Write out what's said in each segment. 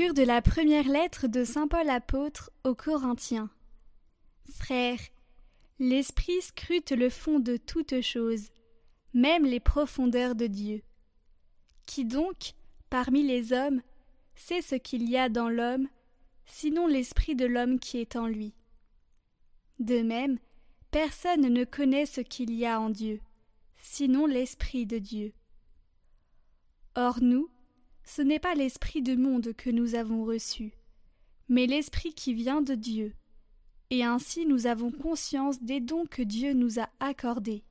De la première lettre de Saint Paul apôtre aux Corinthiens. Frères, l'Esprit scrute le fond de toutes choses, même les profondeurs de Dieu. Qui donc, parmi les hommes, sait ce qu'il y a dans l'homme, sinon l'Esprit de l'homme qui est en lui? De même, personne ne connaît ce qu'il y a en Dieu, sinon l'Esprit de Dieu. Or nous, ce n'est pas l'Esprit du monde que nous avons reçu, mais l'Esprit qui vient de Dieu, et ainsi nous avons conscience des dons que Dieu nous a accordés.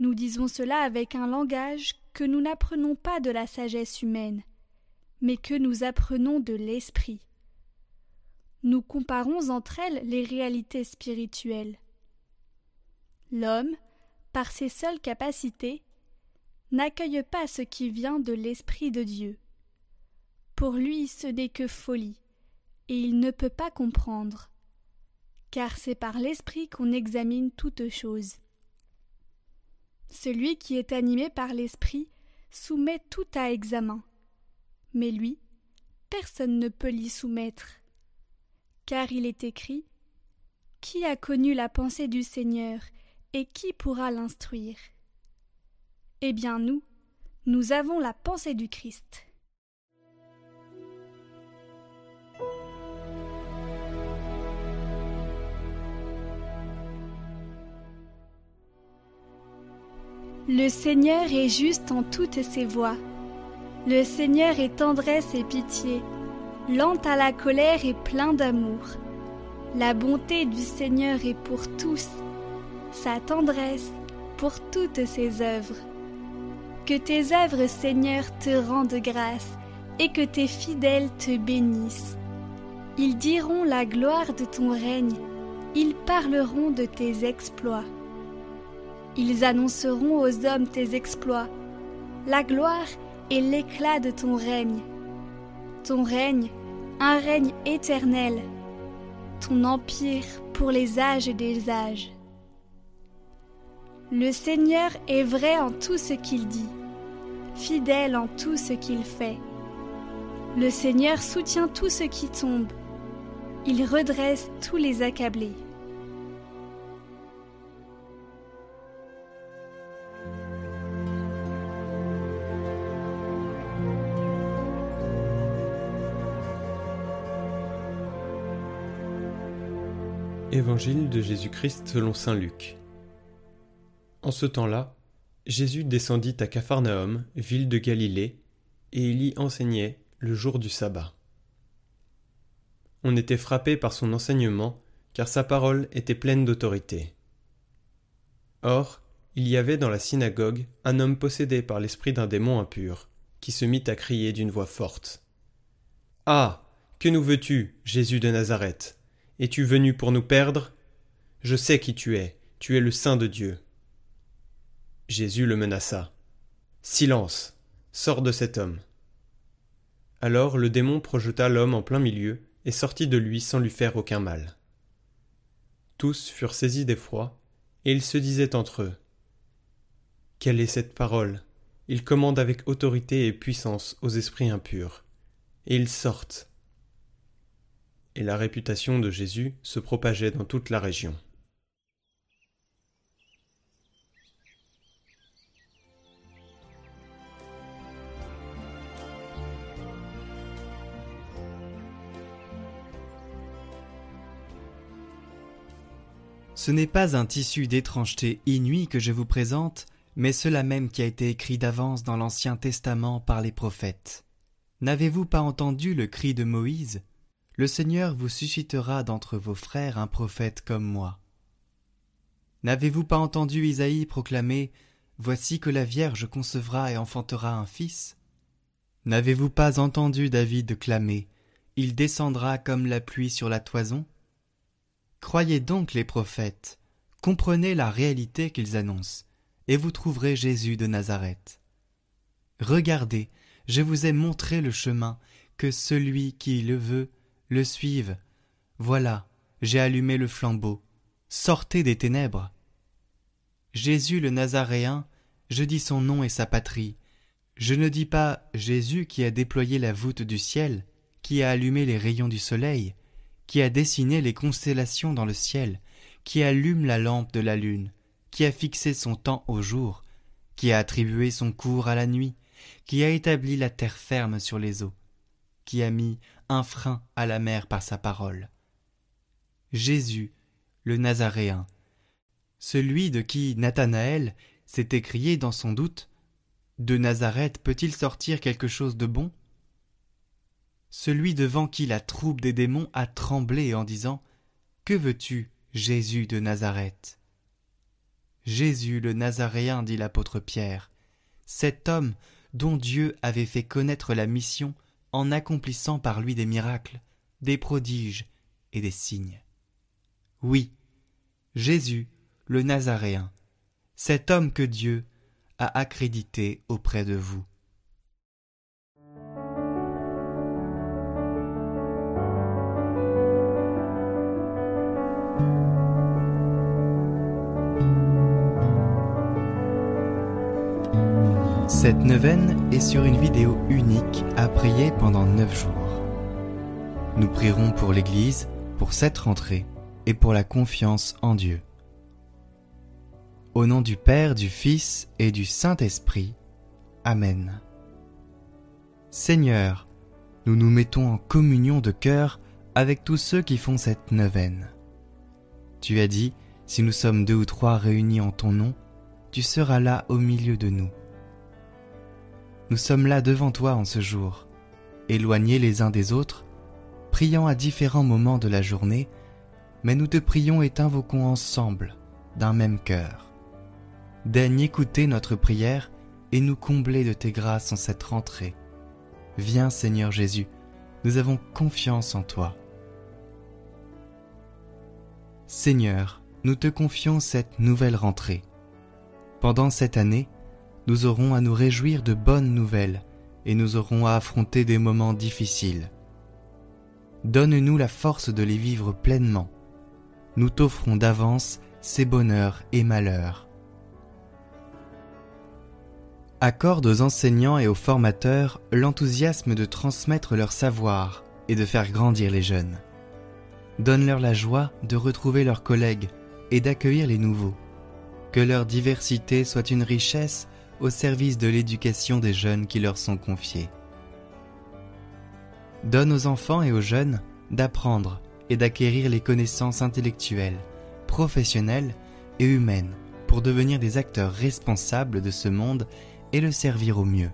Nous disons cela avec un langage que nous n'apprenons pas de la sagesse humaine, mais que nous apprenons de l'Esprit. Nous comparons entre elles les réalités spirituelles. L'homme, par ses seules capacités, n'accueille pas ce qui vient de l'Esprit de Dieu. Pour lui ce n'est que folie, et il ne peut pas comprendre, car c'est par l'Esprit qu'on examine toutes choses. Celui qui est animé par l'Esprit soumet tout à examen, mais lui, personne ne peut l'y soumettre, car il est écrit Qui a connu la pensée du Seigneur, et qui pourra l'instruire? Eh bien nous, nous avons la pensée du Christ. Le Seigneur est juste en toutes ses voies. Le Seigneur est tendresse et pitié, lent à la colère et plein d'amour. La bonté du Seigneur est pour tous, sa tendresse pour toutes ses œuvres. Que tes œuvres, Seigneur, te rendent grâce, et que tes fidèles te bénissent. Ils diront la gloire de ton règne, ils parleront de tes exploits. Ils annonceront aux hommes tes exploits, la gloire et l'éclat de ton règne. Ton règne, un règne éternel, ton empire pour les âges des âges. Le Seigneur est vrai en tout ce qu'il dit fidèle en tout ce qu'il fait. Le Seigneur soutient tout ce qui tombe. Il redresse tous les accablés. Évangile de Jésus-Christ selon Saint Luc. En ce temps-là, Jésus descendit à Capharnaüm, ville de Galilée, et il y enseignait le jour du sabbat. On était frappé par son enseignement, car sa parole était pleine d'autorité. Or, il y avait dans la synagogue un homme possédé par l'esprit d'un démon impur, qui se mit à crier d'une voix forte. Ah. Que nous veux tu, Jésus de Nazareth? Es tu venu pour nous perdre? Je sais qui tu es, tu es le Saint de Dieu. Jésus le menaça. Silence. Sors de cet homme. Alors le démon projeta l'homme en plein milieu et sortit de lui sans lui faire aucun mal. Tous furent saisis d'effroi, et ils se disaient entre eux. Quelle est cette parole? Il commande avec autorité et puissance aux esprits impurs, et ils sortent. Et la réputation de Jésus se propageait dans toute la région. Ce n'est pas un tissu d'étrangeté inouïe que je vous présente, mais cela même qui a été écrit d'avance dans l'Ancien Testament par les prophètes. N'avez-vous pas entendu le cri de Moïse Le Seigneur vous suscitera d'entre vos frères un prophète comme moi. N'avez-vous pas entendu Isaïe proclamer Voici que la Vierge concevra et enfantera un fils N'avez-vous pas entendu David clamer Il descendra comme la pluie sur la toison Croyez donc les prophètes, comprenez la réalité qu'ils annoncent, et vous trouverez Jésus de Nazareth. Regardez, je vous ai montré le chemin, que celui qui le veut le suive. Voilà, j'ai allumé le flambeau. Sortez des ténèbres. Jésus le Nazaréen, je dis son nom et sa patrie. Je ne dis pas Jésus qui a déployé la voûte du ciel, qui a allumé les rayons du soleil, qui a dessiné les constellations dans le ciel, qui allume la lampe de la lune, qui a fixé son temps au jour, qui a attribué son cours à la nuit, qui a établi la terre ferme sur les eaux, qui a mis un frein à la mer par sa parole. Jésus, le Nazaréen, celui de qui Nathanaël s'est écrié dans son doute De Nazareth peut-il sortir quelque chose de bon Celui devant qui la troupe des démons a tremblé en disant Que veux-tu, Jésus de Nazareth? Jésus le Nazaréen, dit l'apôtre Pierre, cet homme dont Dieu avait fait connaître la mission en accomplissant par lui des miracles, des prodiges et des signes. Oui, Jésus, le Nazaréen, cet homme que Dieu a accrédité auprès de vous. Cette neuvaine est sur une vidéo unique à prier pendant neuf jours. Nous prierons pour l'Église, pour cette rentrée et pour la confiance en Dieu. Au nom du Père, du Fils et du Saint-Esprit. Amen. Seigneur, nous nous mettons en communion de cœur avec tous ceux qui font cette neuvaine. Tu as dit, si nous sommes deux ou trois réunis en ton nom, tu seras là au milieu de nous. Nous sommes là devant toi en ce jour, éloignés les uns des autres, priant à différents moments de la journée, mais nous te prions et t'invoquons ensemble, d'un même cœur. Daigne écouter notre prière et nous combler de tes grâces en cette rentrée. Viens Seigneur Jésus, nous avons confiance en toi. Seigneur, nous te confions cette nouvelle rentrée. Pendant cette année, nous aurons à nous réjouir de bonnes nouvelles et nous aurons à affronter des moments difficiles. Donne-nous la force de les vivre pleinement. Nous t'offrons d'avance ces bonheurs et malheurs. Accorde aux enseignants et aux formateurs l'enthousiasme de transmettre leur savoir et de faire grandir les jeunes. Donne-leur la joie de retrouver leurs collègues et d'accueillir les nouveaux. Que leur diversité soit une richesse au service de l'éducation des jeunes qui leur sont confiés. Donne aux enfants et aux jeunes d'apprendre et d'acquérir les connaissances intellectuelles, professionnelles et humaines pour devenir des acteurs responsables de ce monde et le servir au mieux.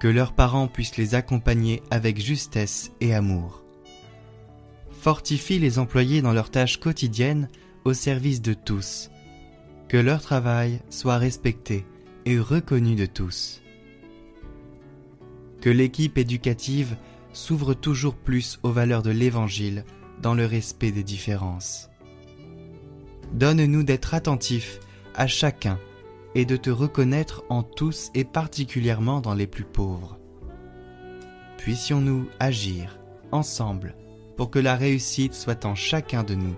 Que leurs parents puissent les accompagner avec justesse et amour. Fortifie les employés dans leurs tâches quotidiennes au service de tous que leur travail soit respecté et reconnu de tous. Que l'équipe éducative s'ouvre toujours plus aux valeurs de l'Évangile dans le respect des différences. Donne-nous d'être attentifs à chacun et de te reconnaître en tous et particulièrement dans les plus pauvres. Puissions-nous agir ensemble pour que la réussite soit en chacun de nous.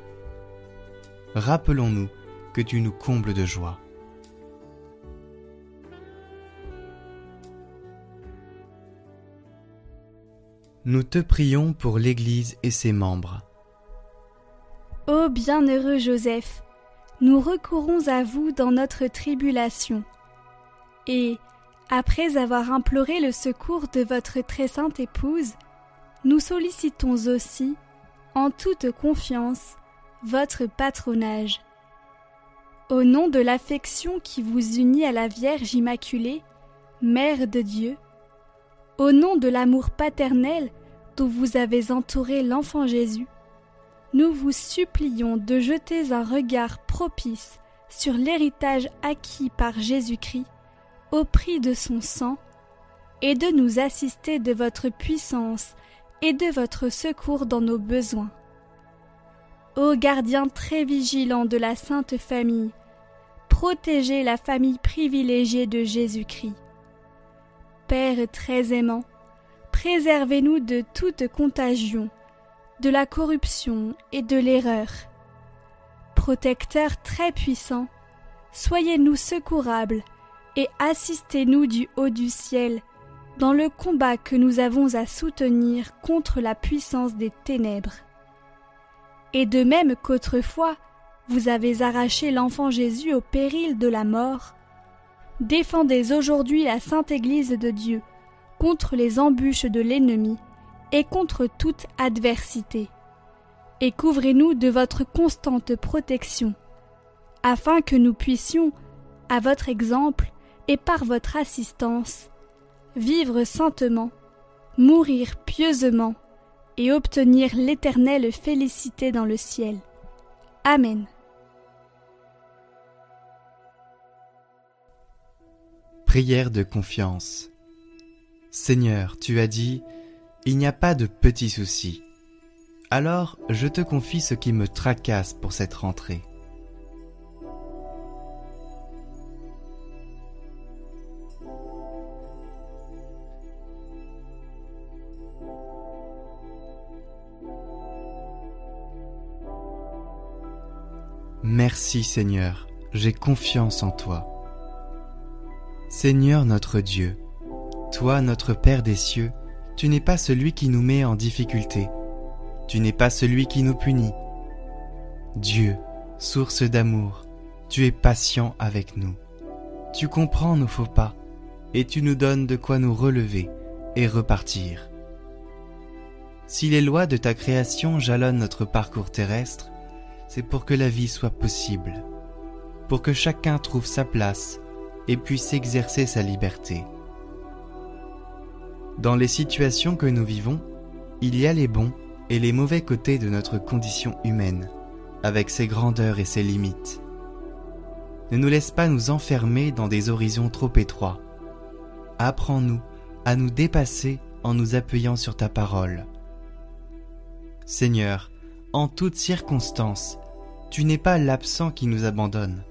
Rappelons-nous tu nous combles de joie. Nous te prions pour l'Église et ses membres. Ô bienheureux Joseph, nous recourons à vous dans notre tribulation. Et, après avoir imploré le secours de votre très sainte épouse, nous sollicitons aussi, en toute confiance, votre patronage. Au nom de l'affection qui vous unit à la Vierge Immaculée, Mère de Dieu, au nom de l'amour paternel dont vous avez entouré l'enfant Jésus, nous vous supplions de jeter un regard propice sur l'héritage acquis par Jésus-Christ au prix de son sang, et de nous assister de votre puissance et de votre secours dans nos besoins. Ô gardien très vigilant de la Sainte Famille, protéger la famille privilégiée de Jésus-Christ. Père très aimant, préservez-nous de toute contagion, de la corruption et de l'erreur. Protecteur très puissant, soyez-nous secourables et assistez-nous du haut du ciel dans le combat que nous avons à soutenir contre la puissance des ténèbres. Et de même qu'autrefois vous avez arraché l'enfant Jésus au péril de la mort, défendez aujourd'hui la sainte Église de Dieu contre les embûches de l'ennemi et contre toute adversité. Et couvrez-nous de votre constante protection, afin que nous puissions, à votre exemple et par votre assistance, vivre saintement, mourir pieusement et obtenir l'éternelle félicité dans le ciel. Amen. Prière de confiance. Seigneur, tu as dit, il n'y a pas de petits soucis. Alors je te confie ce qui me tracasse pour cette rentrée. Merci Seigneur, j'ai confiance en toi. Seigneur notre Dieu, toi notre Père des cieux, tu n'es pas celui qui nous met en difficulté, tu n'es pas celui qui nous punit. Dieu, source d'amour, tu es patient avec nous. Tu comprends nos faux pas, et tu nous donnes de quoi nous relever et repartir. Si les lois de ta création jalonnent notre parcours terrestre, c'est pour que la vie soit possible, pour que chacun trouve sa place et puisse exercer sa liberté. Dans les situations que nous vivons, il y a les bons et les mauvais côtés de notre condition humaine, avec ses grandeurs et ses limites. Ne nous laisse pas nous enfermer dans des horizons trop étroits. Apprends-nous à nous dépasser en nous appuyant sur ta parole. Seigneur, en toutes circonstances, tu n'es pas l'absent qui nous abandonne.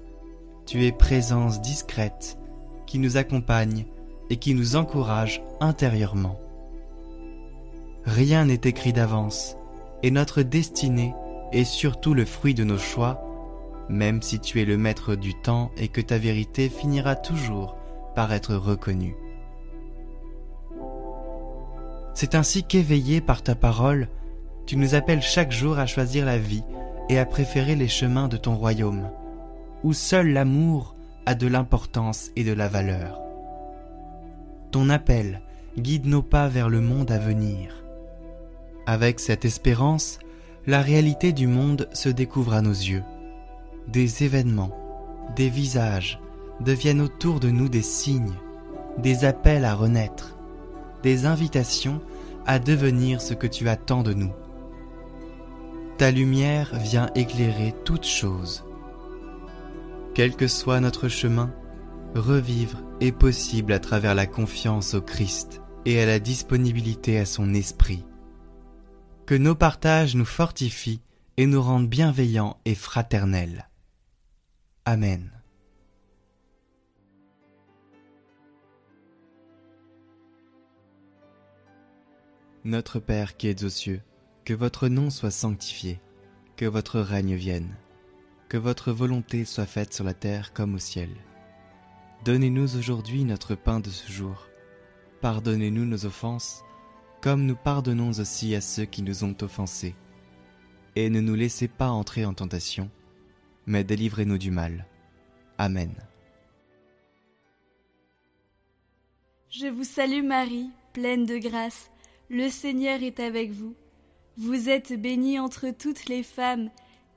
Tu es présence discrète qui nous accompagne et qui nous encourage intérieurement. Rien n'est écrit d'avance et notre destinée est surtout le fruit de nos choix, même si tu es le maître du temps et que ta vérité finira toujours par être reconnue. C'est ainsi qu'éveillé par ta parole, tu nous appelles chaque jour à choisir la vie et à préférer les chemins de ton royaume, où seul l'amour a de l'importance et de la valeur. Ton appel guide nos pas vers le monde à venir. Avec cette espérance, la réalité du monde se découvre à nos yeux. Des événements, des visages deviennent autour de nous des signes, des appels à renaître, des invitations à devenir ce que tu attends de nous. Ta lumière vient éclairer toutes choses. Quel que soit notre chemin, revivre est possible à travers la confiance au Christ et à la disponibilité à son esprit. Que nos partages nous fortifient et nous rendent bienveillants et fraternels. Amen. Notre Père qui es aux cieux, que votre nom soit sanctifié, que votre règne vienne, que votre volonté soit faite sur la terre comme au ciel. Donnez-nous aujourd'hui notre pain de ce jour. Pardonnez-nous nos offenses, comme nous pardonnons aussi à ceux qui nous ont offensés. Et ne nous laissez pas entrer en tentation, mais délivrez-nous du mal. Amen. Je vous salue Marie, pleine de grâce, le Seigneur est avec vous. Vous êtes bénie entre toutes les femmes,